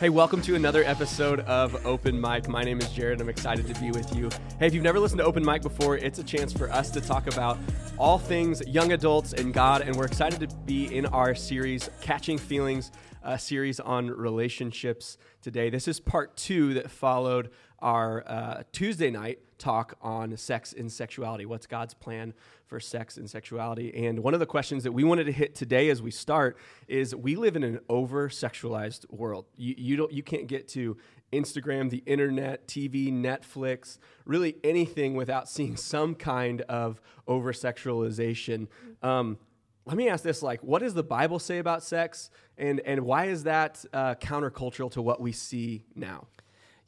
Hey, welcome to another episode of Open Mic. My name is Jared. I'm excited to be with you. Hey, if you've never listened to Open Mic before, it's a chance for us to talk about all things young adults and God, and we're excited to be in our series, Catching Feelings, a series on relationships today. This is part two that followed our uh, Tuesday night talk on sex and sexuality. What's God's plan for sex and sexuality? And one of the questions that we wanted to hit today as we start is we live in an over sexualized world. You, you, don't, you can't get to Instagram, the internet, TV, Netflix, really anything without seeing some kind of over sexualization. Um, let me ask this like what does the bible say about sex and and why is that uh, countercultural to what we see now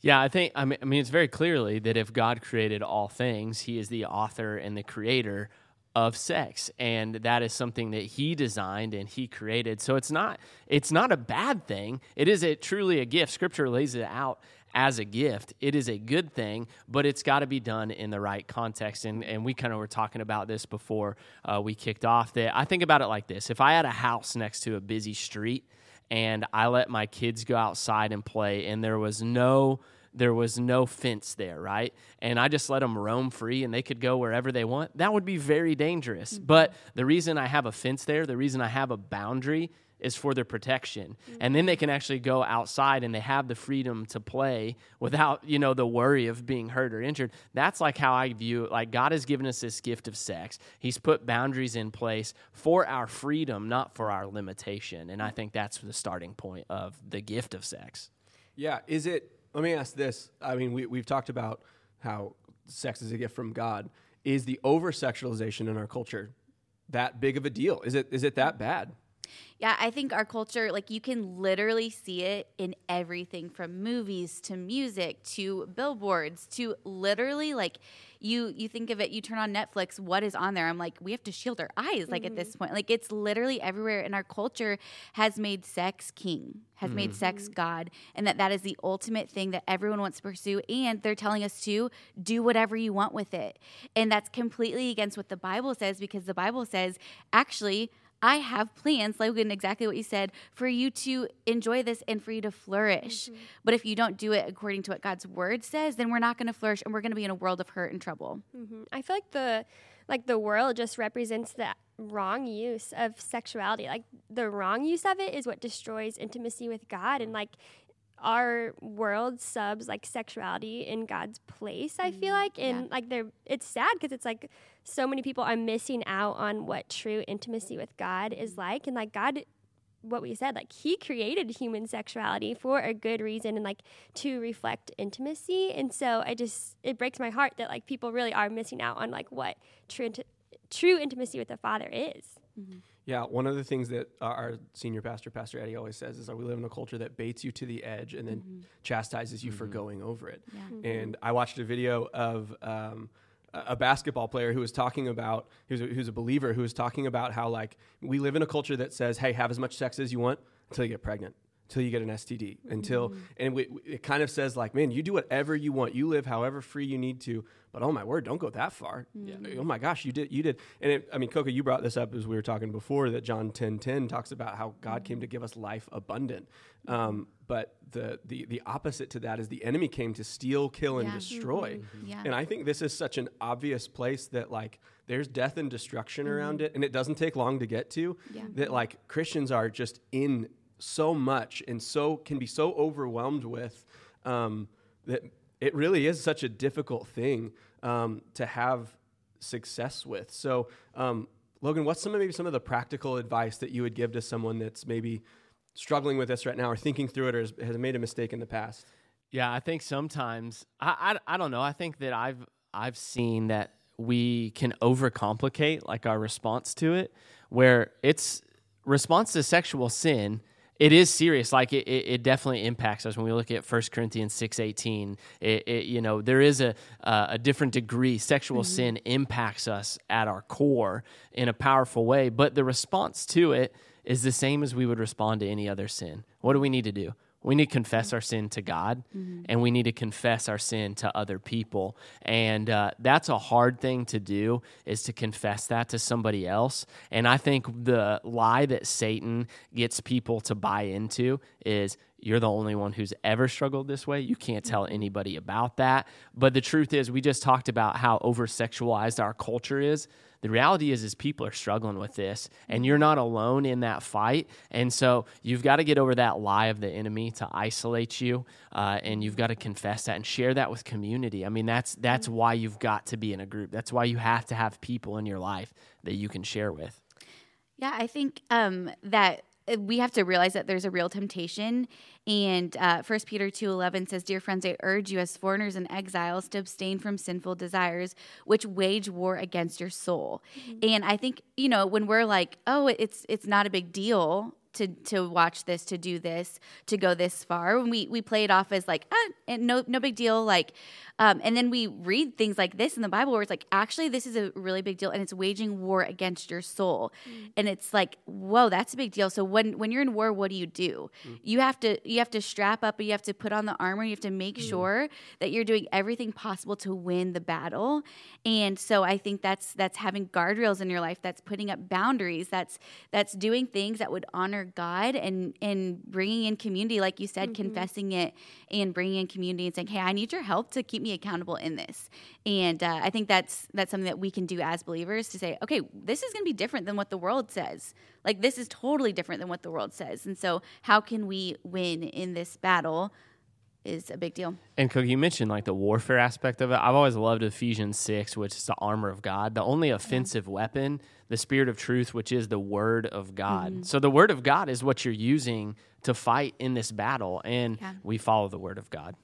yeah, I think I mean, I mean it's very clearly that if God created all things, He is the author and the creator of sex, and that is something that He designed and He created. So it's not it's not a bad thing. It is a truly a gift. Scripture lays it out as a gift. It is a good thing, but it's got to be done in the right context. And and we kind of were talking about this before uh, we kicked off. That I think about it like this: if I had a house next to a busy street and I let my kids go outside and play, and there was no there was no fence there, right? And I just let them roam free and they could go wherever they want. That would be very dangerous. Mm-hmm. But the reason I have a fence there, the reason I have a boundary is for their protection. Mm-hmm. And then they can actually go outside and they have the freedom to play without, you know, the worry of being hurt or injured. That's like how I view it. Like God has given us this gift of sex. He's put boundaries in place for our freedom, not for our limitation. And I think that's the starting point of the gift of sex. Yeah, is it let me ask this. I mean, we, we've talked about how sex is a gift from God. Is the over sexualization in our culture that big of a deal? Is it is it that bad? Yeah, I think our culture, like you can literally see it in everything from movies to music to billboards to literally like you you think of it, you turn on Netflix, what is on there? I'm like, we have to shield our eyes like mm-hmm. at this mm-hmm. point. Like it's literally everywhere and our culture has made sex king, has mm-hmm. made sex god, and that that is the ultimate thing that everyone wants to pursue and they're telling us to do whatever you want with it. And that's completely against what the Bible says because the Bible says actually I have plans, Logan, exactly what you said, for you to enjoy this and for you to flourish. Mm-hmm. But if you don't do it according to what God's word says, then we're not going to flourish and we're going to be in a world of hurt and trouble. Mm-hmm. I feel like the like the world just represents the wrong use of sexuality. Like the wrong use of it is what destroys intimacy with God and like our world subs like sexuality in God's place, I feel mm-hmm. like. And yeah. like they're it's sad because it's like so many people are missing out on what true intimacy with God is mm-hmm. like. And like God what we said, like he created human sexuality for a good reason and like to reflect intimacy. And so I just it breaks my heart that like people really are missing out on like what true true intimacy with the Father is. Mm-hmm. Yeah, one of the things that our senior pastor, Pastor Eddie, always says is that we live in a culture that baits you to the edge and then mm-hmm. chastises you mm-hmm. for going over it. Yeah. Mm-hmm. And I watched a video of um, a basketball player who was talking about who's a, who's a believer who was talking about how like we live in a culture that says, "Hey, have as much sex as you want until you get pregnant." Until you get an STD. Until mm-hmm. and we, it kind of says like, man, you do whatever you want. You live however free you need to. But oh my word, don't go that far. Mm-hmm. Oh my gosh, you did you did. And it, I mean, Coco, you brought this up as we were talking before that John ten ten talks about how God came to give us life abundant. Um, but the, the the opposite to that is the enemy came to steal, kill, and yeah. destroy. Mm-hmm. Yeah. And I think this is such an obvious place that like there's death and destruction mm-hmm. around it, and it doesn't take long to get to. Yeah. That like Christians are just in so much and so can be so overwhelmed with um, that it really is such a difficult thing um, to have success with. So, um, Logan, what's some of maybe some of the practical advice that you would give to someone that's maybe struggling with this right now, or thinking through it, or has, made a mistake in the past? Yeah, I think sometimes I, I, I don't know. I think that I've I've seen that we can overcomplicate like our response to it, where it's response to sexual sin it is serious. Like it, it, it, definitely impacts us when we look at 1 Corinthians six eighteen. It, it you know there is a uh, a different degree. Sexual mm-hmm. sin impacts us at our core in a powerful way, but the response to it is the same as we would respond to any other sin. What do we need to do? We need to confess our sin to God mm-hmm. and we need to confess our sin to other people. And uh, that's a hard thing to do is to confess that to somebody else. And I think the lie that Satan gets people to buy into is you're the only one who's ever struggled this way. You can't tell anybody about that. But the truth is, we just talked about how over sexualized our culture is. The reality is, is people are struggling with this, and you're not alone in that fight. And so you've got to get over that lie of the enemy to isolate you, uh, and you've got to confess that and share that with community. I mean, that's that's why you've got to be in a group. That's why you have to have people in your life that you can share with. Yeah, I think um, that we have to realize that there's a real temptation and uh, peter 2.11 says dear friends i urge you as foreigners and exiles to abstain from sinful desires which wage war against your soul mm-hmm. and i think you know when we're like oh it's it's not a big deal to to watch this, to do this, to go this far. When we we play it off as like ah, no no big deal, like, um, and then we read things like this in the Bible where it's like actually this is a really big deal, and it's waging war against your soul, mm. and it's like whoa that's a big deal. So when when you're in war, what do you do? Mm. You have to you have to strap up, you have to put on the armor, you have to make mm. sure that you're doing everything possible to win the battle, and so I think that's that's having guardrails in your life, that's putting up boundaries, that's that's doing things that would honor God and and bringing in community, like you said, mm-hmm. confessing it and bringing in community and saying, "Hey, I need your help to keep me accountable in this." And uh, I think that's that's something that we can do as believers to say, "Okay, this is going to be different than what the world says. Like this is totally different than what the world says." And so, how can we win in this battle? is a big deal. And Coco, you mentioned like the warfare aspect of it. I've always loved Ephesians 6, which is the armor of God. The only offensive yeah. weapon, the spirit of truth, which is the word of God. Mm-hmm. So the word of God is what you're using to fight in this battle. And yeah. we follow the word of God.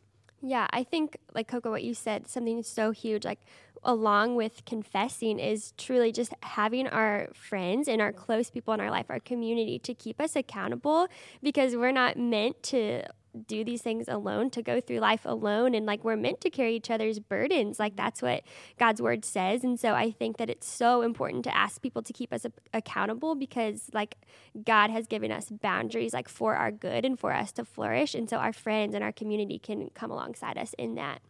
Yeah, I think, like Coco, what you said, something so huge, like along with confessing, is truly just having our friends and our close people in our life, our community, to keep us accountable because we're not meant to do these things alone, to go through life alone. And like we're meant to carry each other's burdens. Like that's what God's word says. And so I think that it's so important to ask people to keep us a- accountable because like God has given us boundaries like for our good and for us to flourish. And so our friends and our community can come alongside us in that.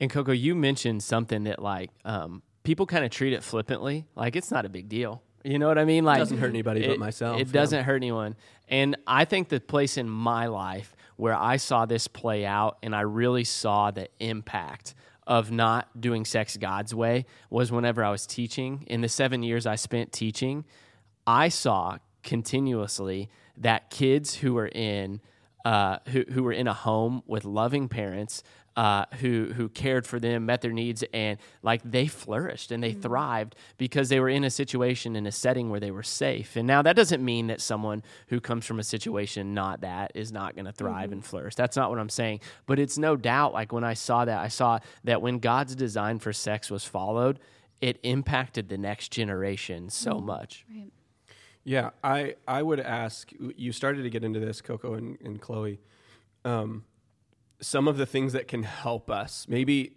And Coco, you mentioned something that like um, people kind of treat it flippantly. Like it's not a big deal. You know what I mean? Like it doesn't hurt anybody it, but myself. It yeah. doesn't hurt anyone. And I think the place in my life where I saw this play out and I really saw the impact of not doing sex God's way was whenever I was teaching. In the seven years I spent teaching, I saw continuously that kids who were in uh, who, who were in a home with loving parents uh, who who cared for them, met their needs, and like they flourished and they mm-hmm. thrived because they were in a situation in a setting where they were safe. And now that doesn't mean that someone who comes from a situation not that is not going to thrive mm-hmm. and flourish. That's not what I'm saying. But it's no doubt like when I saw that, I saw that when God's design for sex was followed, it impacted the next generation so mm-hmm. much. Right. Yeah, I I would ask. You started to get into this, Coco and, and Chloe. Um, some of the things that can help us. Maybe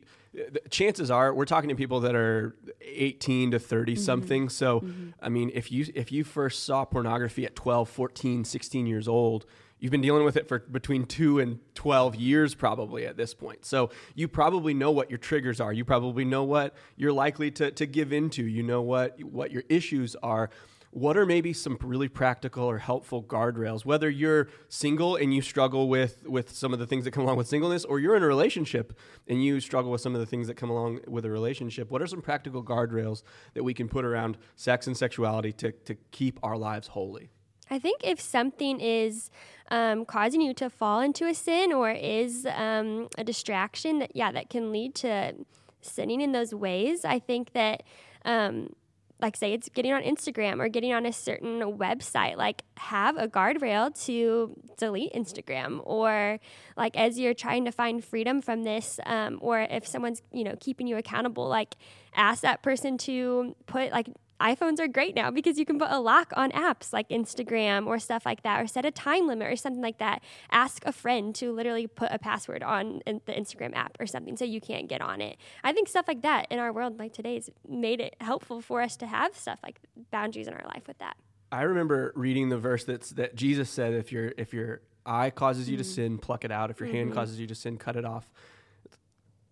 chances are we're talking to people that are 18 to 30 mm-hmm. something. So, mm-hmm. I mean, if you if you first saw pornography at 12, 14, 16 years old, you've been dealing with it for between 2 and 12 years probably at this point. So, you probably know what your triggers are. You probably know what you're likely to to give into. You know what what your issues are what are maybe some really practical or helpful guardrails? Whether you're single and you struggle with with some of the things that come along with singleness or you're in a relationship and you struggle with some of the things that come along with a relationship what are some practical guardrails that we can put around sex and sexuality to, to keep our lives holy? I think if something is um, causing you to fall into a sin or is um, a distraction that yeah that can lead to sinning in those ways, I think that um, like say it's getting on Instagram or getting on a certain website, like have a guardrail to delete Instagram or like as you're trying to find freedom from this, um, or if someone's you know keeping you accountable, like ask that person to put like iPhones are great now because you can put a lock on apps like Instagram or stuff like that, or set a time limit or something like that. Ask a friend to literally put a password on the Instagram app or something so you can't get on it. I think stuff like that in our world like today has made it helpful for us to have stuff like boundaries in our life with that. I remember reading the verse that's that Jesus said, "If your if your eye causes you mm-hmm. to sin, pluck it out. If your mm-hmm. hand causes you to sin, cut it off."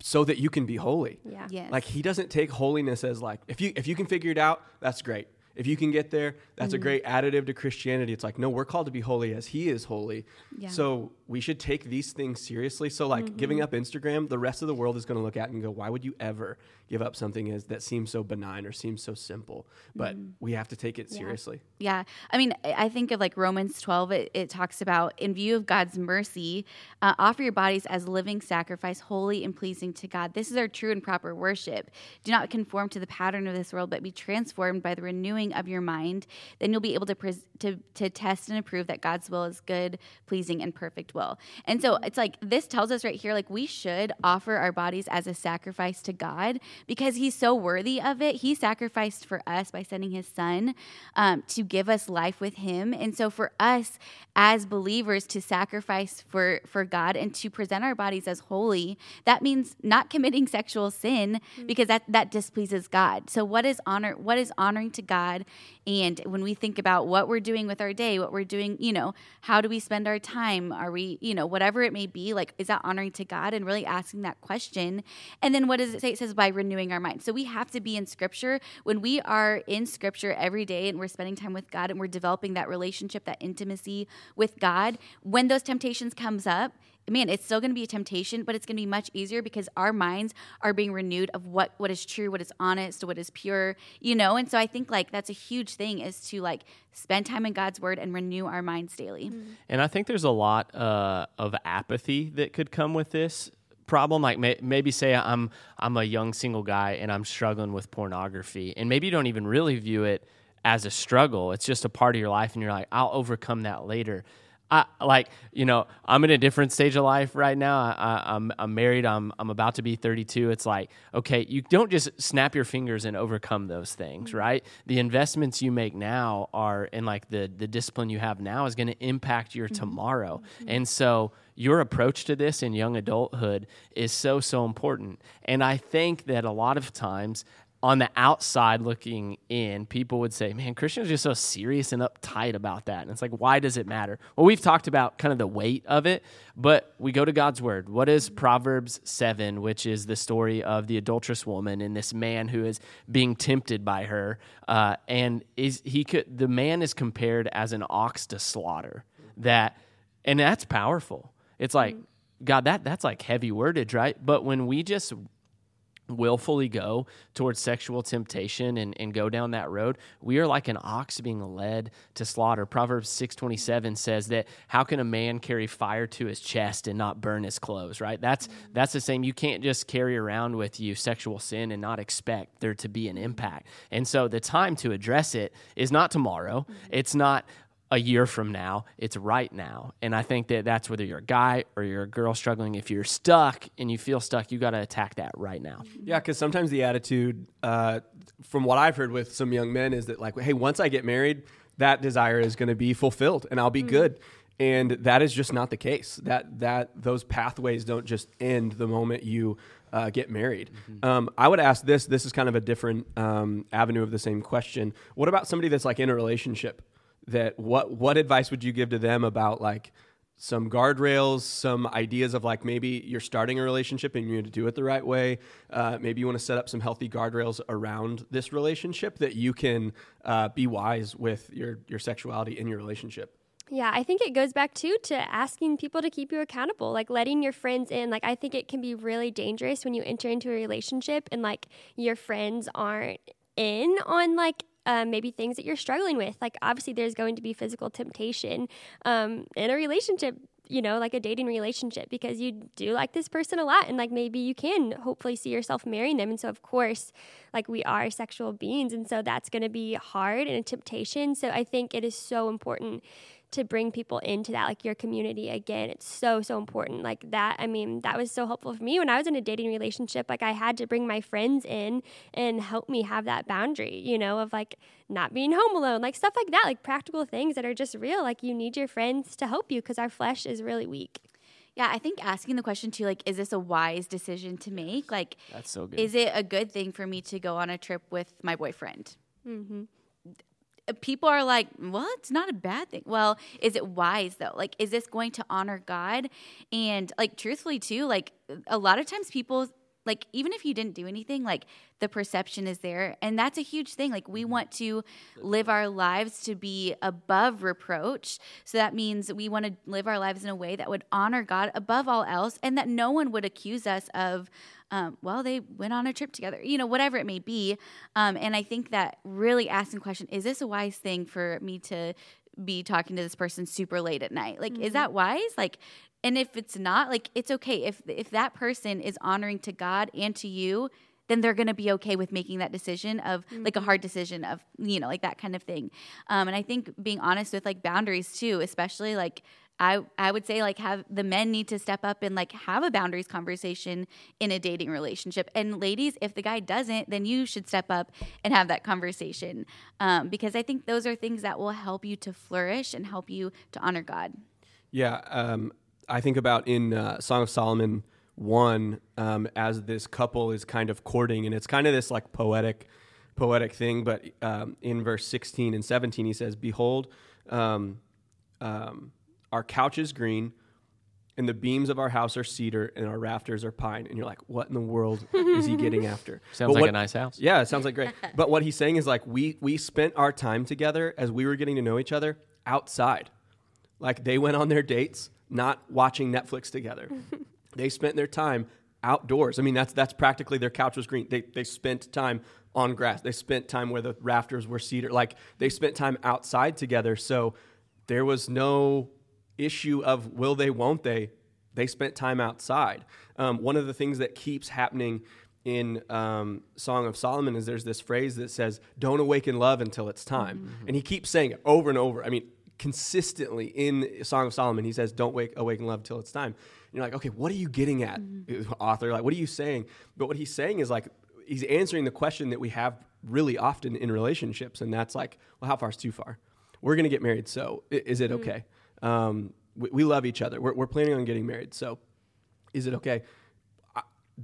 So that you can be holy. Yeah. Yes. Like he doesn't take holiness as like if you if you can figure it out, that's great. If you can get there, that's mm-hmm. a great additive to Christianity. It's like no, we're called to be holy as he is holy. Yeah. So we should take these things seriously. So, like Mm-hmm. giving up Instagram, the rest of the world is going to look at and go, "Why would you ever give up something as that seems so benign or seems so simple?" But Mm-hmm. we have to take it seriously. Yeah. I mean, I think of like Romans 12, it, it talks about in view of God's mercy, uh, offer your bodies as living sacrifice, holy and pleasing to God. This is our true and proper worship. Do not conform to the pattern of this world, but be transformed by the renewing of your mind. Then you'll be able to, pres- to, to test and approve that God's will is good, pleasing, and perfect will. And so it's like this tells us right here, like we should offer our bodies as a sacrifice to God because He's so worthy of it. He sacrificed for us by sending His Son um, to give us life with Him. And so for us as believers to sacrifice for for God and to present our bodies as holy, that means not committing sexual sin because that that displeases God. So what is honor? What is honoring to God? And when we think about what we're doing with our day, what we're doing, you know, how do we spend our time? Are we, you know, whatever it may be, like is that honoring to God? And really asking that question. And then what does it say? It says by renewing our mind. So we have to be in Scripture when we are in Scripture every day and we're spending time with God and we're developing that relationship, that intimacy with God. When those temptations comes up, man, it's still going to be a temptation, but it's going to be much easier because our minds are being renewed of what what is true, what is honest, what is pure, you know. And so I think like that's a huge thing is to like spend time in God's Word and renew our minds daily. And I think there's a lot uh, of apathy that could come with this problem. Like may, maybe say I'm I'm a young single guy and I'm struggling with pornography, and maybe you don't even really view it as a struggle. It's just a part of your life, and you're like, I'll overcome that later. I, like you know, I'm in a different stage of life right now. I, I, I'm I'm married. I'm I'm about to be 32. It's like okay, you don't just snap your fingers and overcome those things, mm-hmm. right? The investments you make now are, and like the the discipline you have now is going to impact your mm-hmm. tomorrow, mm-hmm. and so your approach to this in young adulthood is so so important. And I think that a lot of times on the outside looking in, people would say, man, Christians are just so serious and uptight about that. And it's like, why does it matter? Well, we've talked about kind of the weight of it, but we go to God's word. What is Proverbs 7, which is the story of the adulterous woman and this man who is being tempted by her? Uh, and is he could the man is compared as an ox to slaughter. That and that's powerful. It's like, God, that that's like heavy wordage, right? But when we just willfully go towards sexual temptation and, and go down that road we are like an ox being led to slaughter. Proverbs 627 says that how can a man carry fire to his chest and not burn his clothes right? That's that's the same. You can't just carry around with you sexual sin and not expect there to be an impact. And so the time to address it is not tomorrow. Mm-hmm. It's not a year from now. It's right now. And I think that that's whether you're a guy or you're a girl struggling. If you're stuck and you feel stuck, you got to attack that right now. Yeah, because sometimes the attitude, uh, from what I've heard with some young men, is that like, hey, once I get married, that desire is going to be fulfilled and I'll be good. And that is just not the case. That that those pathways don't just end the moment you uh, get married. Um, I would ask this. This is kind of a different um, avenue of the same question. What about somebody that's like in a relationship? That what what advice would you give to them about like some guardrails, some ideas of like maybe you're starting a relationship and you need to do it the right way. Uh, maybe you want to set up some healthy guardrails around this relationship that you can uh, be wise with your your sexuality in your relationship. Yeah, I think it goes back too to asking people to keep you accountable, like letting your friends in. Like, I think it can be really dangerous when you enter into a relationship and like your friends aren't in on like uh, maybe things that you're struggling with. Like, obviously, there's going to be physical temptation um, in a relationship, you know, like a dating relationship, because you do like this person a lot. And like, maybe you can hopefully see yourself marrying them. And so, of course, like, we are sexual beings. And so, that's going to be hard and a temptation. So, I think it is so important to bring people into that like your community again it's so so important like that i mean that was so helpful for me when i was in a dating relationship like i had to bring my friends in and help me have that boundary you know of like not being home alone like stuff like that like practical things that are just real like you need your friends to help you because our flesh is really weak Yeah, I think asking the question too, like, is this a wise decision to make? Like, That's so good. is it a good thing for me to go on a trip with my boyfriend? Mm-hmm. People are like, well, it's not a bad thing. Well, is it wise though? Like, is this going to honor God? And like, truthfully, too, like, a lot of times people like even if you didn't do anything like the perception is there and that's a huge thing like we mm-hmm. want to live our lives to be above reproach so that means we want to live our lives in a way that would honor god above all else and that no one would accuse us of um, well they went on a trip together you know whatever it may be um, and i think that really asking question is this a wise thing for me to be talking to this person super late at night like mm-hmm. is that wise like and if it's not, like it's okay. If if that person is honoring to God and to you, then they're going to be okay with making that decision of mm-hmm. like a hard decision of you know like that kind of thing um, and i think being honest with like boundaries too especially like i i would say like have the men need to step up and like have a boundaries conversation in a dating relationship and ladies if the guy doesn't then you should step up and have that conversation um, because i think those are things that will help you to flourish and help you to honor god yeah um, I think about in uh, Song of Solomon one um, as this couple is kind of courting, and it's kind of this like poetic, poetic thing. But um, in verse sixteen and seventeen, he says, "Behold, um, um our couch is green." And the beams of our house are cedar, and our rafters are pine. And you're like, what in the world is he getting after? Sounds but like what, a nice house. Yeah, it sounds like great. but what he's saying is like we we spent our time together as we were getting to know each other outside. Like they went on their dates not watching Netflix together. they spent their time outdoors. I mean, that's that's practically their couch was green. They they spent time on grass. They spent time where the rafters were cedar. Like they spent time outside together. So there was no issue of will they, won't they. They spent time outside. Um, one of the things that keeps happening in um, Song of Solomon is there's this phrase that says, "Don't awaken love until it's time," mm-hmm. and he keeps saying it over and over. I mean, consistently in Song of Solomon, he says, "Don't wake awaken love till it's time." And you're like, okay, what are you getting at, mm-hmm. author? Like, what are you saying? But what he's saying is like he's answering the question that we have really often in relationships, and that's like, well, how far is too far? We're gonna get married, so is it mm-hmm. Um, we, we, love each other. We're, we're planning on getting married, so is it okay?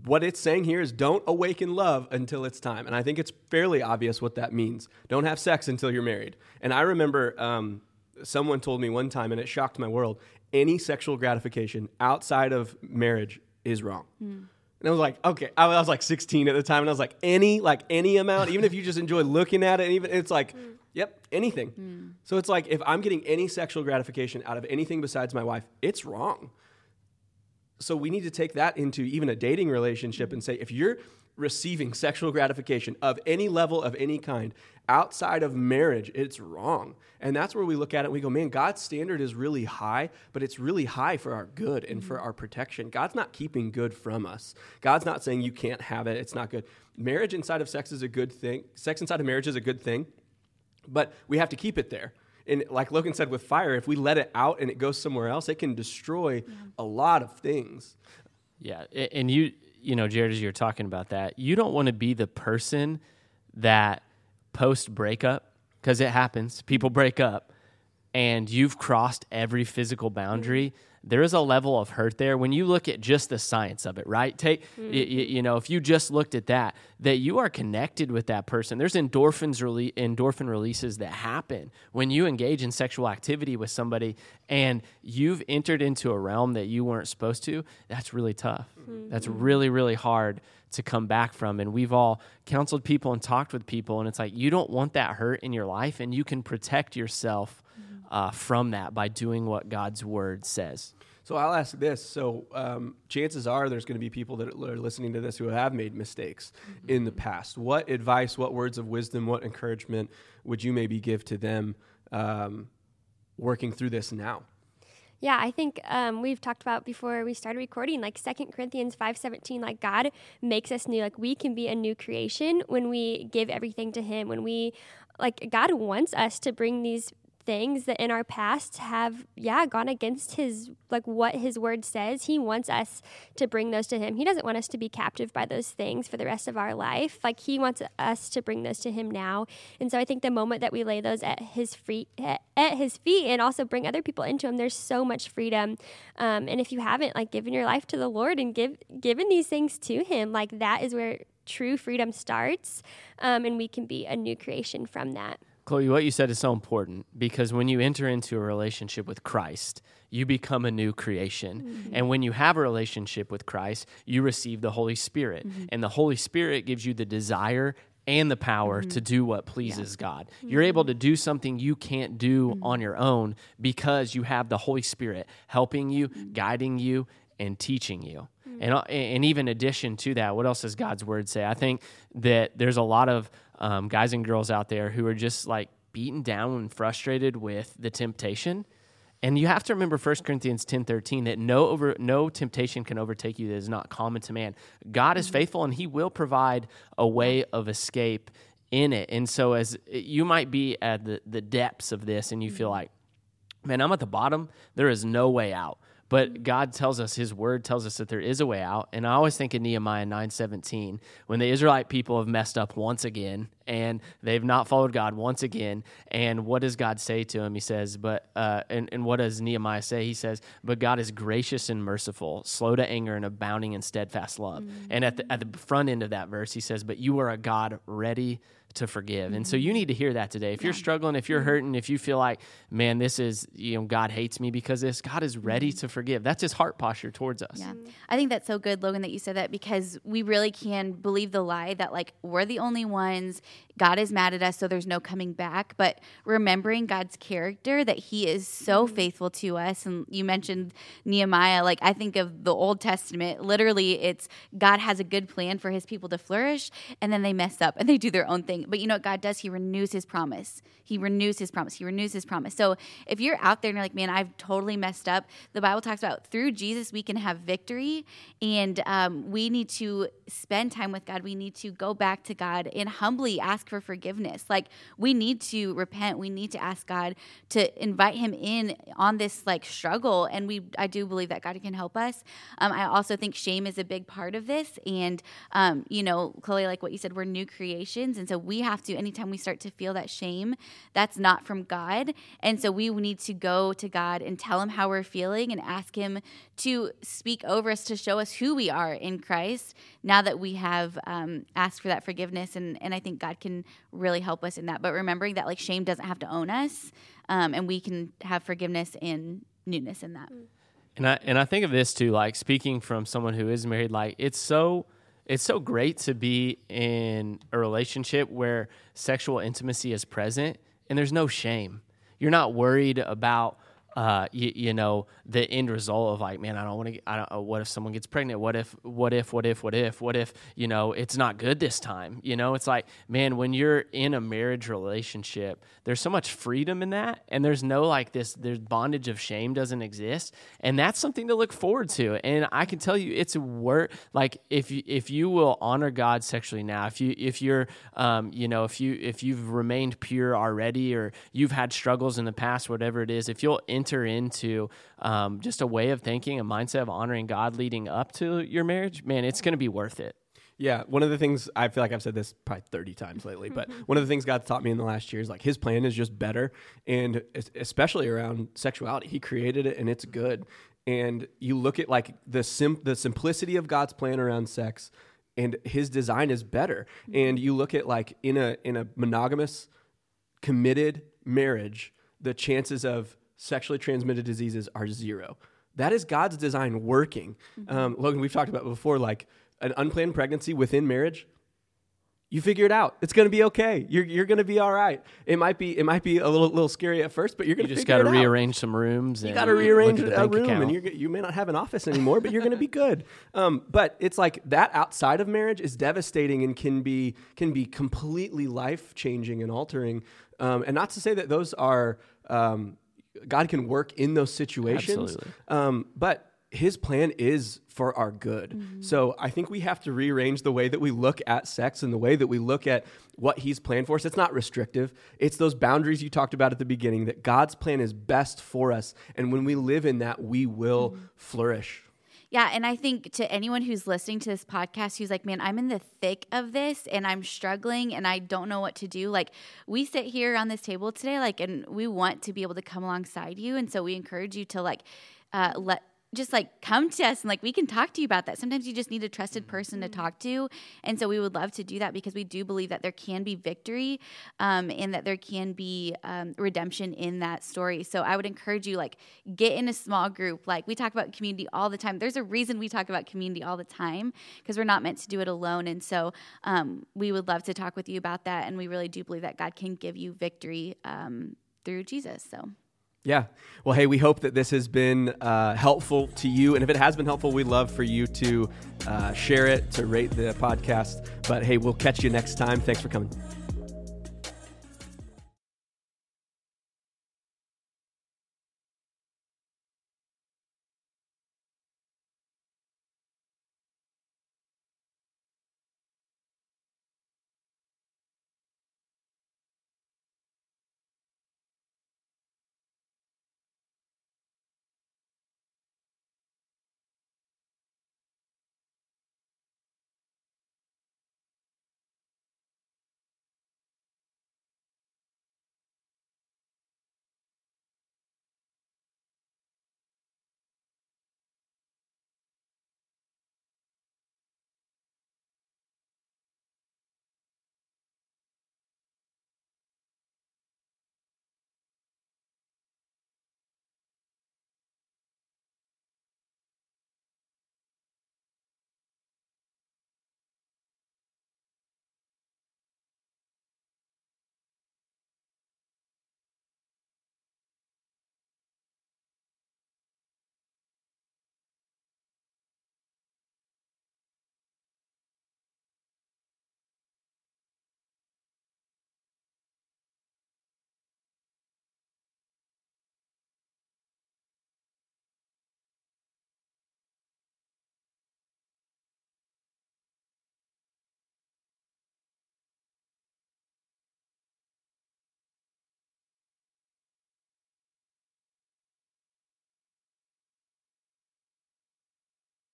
what it's saying here is don't awaken love until it's time. And I think it's fairly obvious what that means. Don't have sex until you're married. And I remember um, someone told me one time, and it shocked my world any sexual gratification outside of marriage is wrong. Mm. And I was like, okay, I was like 16 at the time, and I was like, any, like any amount, even if you just enjoy looking at it, even it's like, mm. Yep, anything. Mm. So it's like if I'm getting any sexual gratification out of anything besides my wife, it's wrong. So we need to take that into even a dating relationship and say, if you're receiving sexual gratification of any level of any kind outside of marriage, it's wrong. And that's where we look at it we go, man, God's standard is really high, but it's really high for our good and for our protection. God's not keeping good from us. God's not saying you can't have it, it's not good. Marriage inside of sex is a good thing. Sex inside of marriage is a good thing, but we have to keep it there. And like Logan said with fire, if we let it out and it goes somewhere else, it can destroy yeah. a lot of things. Yeah, and you you know, Jared, as you're talking about that, you don't want to be the person that post breakup, because it happens, people break up, and you've crossed every physical boundary. Mm-hmm there is a level of hurt there when you look at just the science of it, right? Take, mm-hmm. y- y- you know, if you just looked at that, that you are connected with that person. There's endorphins, rele- endorphin releases that happen when you engage in sexual activity with somebody and you've entered into a realm that you weren't supposed to. That's really tough. Mm-hmm. That's really, really hard to come back from. And we've all counseled people and talked with people, and it's like you don't want that hurt in your life, and you can protect yourself uh, from that by doing what God's word says. So I'll ask this. So um, chances are there's going to be people that are listening to this who have made mistakes mm-hmm. in the past. What advice, what words of wisdom, what encouragement would you maybe give to them um, working through this now? Yeah, I think um, we've talked about before we started recording, like Second Corinthians five seventeen. Like God makes us new. Like we can be a new creation when we give everything to Him. When we like God wants us to bring these things that in our past have yeah gone against his like what his word says. He wants us to bring those to him. He doesn't want us to be captive by those things for the rest of our life. Like he wants us to bring those to him now. And so i think the moment that we lay those at his feet at his feet and also bring other people into him there's so much freedom. Um, and if you haven't like given your life to the lord and give given these things to him like that is where true freedom starts um, and we can be a new creation from that Chloe, what you said is so important because when you enter into a relationship with Christ, you become a new creation. Mm-hmm. And when you have a relationship with Christ, you receive the Holy Spirit. Mm-hmm. And the Holy Spirit gives you the desire and the power mm-hmm. to do what pleases yeah. God. Mm-hmm. You're able to do something you can't do mm-hmm. on your own because you have the Holy Spirit helping you, mm-hmm. guiding you, and teaching you. And, uh, and even addition to that, what else does God's word say? I think that there's a lot of um, guys and girls out there who are just like beaten down and frustrated with the temptation and you have to remember 1 Corinthians 10 13 that no, over, no temptation can overtake you that is not common to man. God is mm-hmm. faithful and he will provide a way of escape in it. And so, as you might be at the, the depths of this and you feel mm-hmm. like, man, I'm at the bottom, there is no way out. But God tells us, His Word tells us that there is a way out. And I always think of Nehemiah 9:17, when the Israelite people have messed up once again and they've not followed God once again. And what does God say to him? He says, but uh, and, and what does Nehemiah say? He says, but God is gracious and merciful, slow to anger and abounding in steadfast love. Mm-hmm. And at the, at the front end of that verse, he says, but you are a God ready to forgive. And so you mm-hmm. need to hear that today. If you're struggling, if you're mm-hmm. hurting, if you feel like, man, this is, you know, God hates me because this, God is ready mm-hmm. to forgive. That's his heart posture towards us. Yeah. I think that's so good, Logan, that you said that because we really can believe the lie that like we're the only ones God is mad at us, so there's no coming back. But remembering God's character, that He is so mm-hmm. faithful to us. And you mentioned Nehemiah. Like, I think of the Old Testament, literally, it's God has a good plan for His people to flourish, and then they mess up and they do their own thing. But you know what God does? He renews His promise. He renews His promise. He renews His promise. So if you're out there and you're like, man, I've totally messed up, the Bible talks about through Jesus, we can have victory. And um, we need to spend time with God. We need to go back to God and humbly ask for forgiveness. Like we need to repent. We need to ask God to invite Him in on this like struggle. And we, I do believe that God can help us. Um, I also think shame is a big part of this. And um, you know, Chloe, like what you said, we're new creations, and so we have to. Anytime we start to feel that shame, that's not from God. And so we need to go to God and tell Him how we're feeling and ask Him to speak over us to show us who we are in Christ. Now that we have um, asked for that forgiveness, and and I think God can really help us in that. But remembering that like shame doesn't have to own us, um, and we can have forgiveness and newness in that. Mm. And I and I think of this too, like speaking from someone who is married, like it's so it's so great to be in a relationship where sexual intimacy is present and there's no shame. You're not worried about uh, you, you, know, the end result of like, man, I don't want to. I don't. Uh, what if someone gets pregnant? What if? What if? What if? What if? What if? You know, it's not good this time. You know, it's like, man, when you're in a marriage relationship, there's so much freedom in that, and there's no like this. There's bondage of shame doesn't exist, and that's something to look forward to. And I can tell you, it's a worth like if you if you will honor God sexually now, if you if you're, um, you know, if you if you've remained pure already, or you've had struggles in the past, whatever it is, if you'll enter into um, just a way of thinking, a mindset of honoring God leading up to your marriage, man, it's going to be worth it. Yeah, one of the things I feel like I've said this probably 30 times lately, but one of the things God's taught me in the last year is like his plan is just better. And especially around sexuality, he created it and it's good. And you look at like the sim- the simplicity of God's plan around sex and his design is better. And you look at like in a in a monogamous committed marriage, the chances of sexually transmitted diseases are zero. That is God's design working. Mm-hmm. Um, Logan, we've talked about before, like an unplanned pregnancy within marriage. You figure it out. It's going to be okay. You're, you're going to be all right. It might be it might be a little little scary at first, but you're going to You just got to rearrange some rooms. You got to rearrange a room, account. and you you may not have an office anymore, but you're going to be good. Um, but it's like that outside of marriage is devastating and can be can be completely life changing and altering. Um, and not to say that those are um, God can work in those situations. Um, but his plan is for our good. Mm-hmm. So I think we have to rearrange the way that we look at sex and the way that we look at what he's planned for us. It's not restrictive. It's those boundaries you talked about at the beginning that God's plan is best for us. And when we live in that, we will mm-hmm. flourish. Yeah, and I think to anyone who's listening to this podcast who's like, man, I'm in the thick of this and I'm struggling and I don't know what to do. Like, we sit here on this table today, like, and we want to be able to come alongside you. And so we encourage you to, like, uh, let just like come to us and like we can talk to you about that. Sometimes you just need a trusted person to talk to, and so we would love to do that because we do believe that there can be victory, um, and that there can be um, redemption in that story. So I would encourage you like get in a small group. Like we talk about community all the time. There's a reason we talk about community all the time because we're not meant to do it alone. And so um, we would love to talk with you about that, and we really do believe that God can give you victory um, through Jesus. So. Yeah. Well, hey, we hope that this has been uh, helpful to you. And if it has been helpful, we'd love for you to uh, share it, to rate the podcast. But hey, we'll catch you next time. Thanks for coming.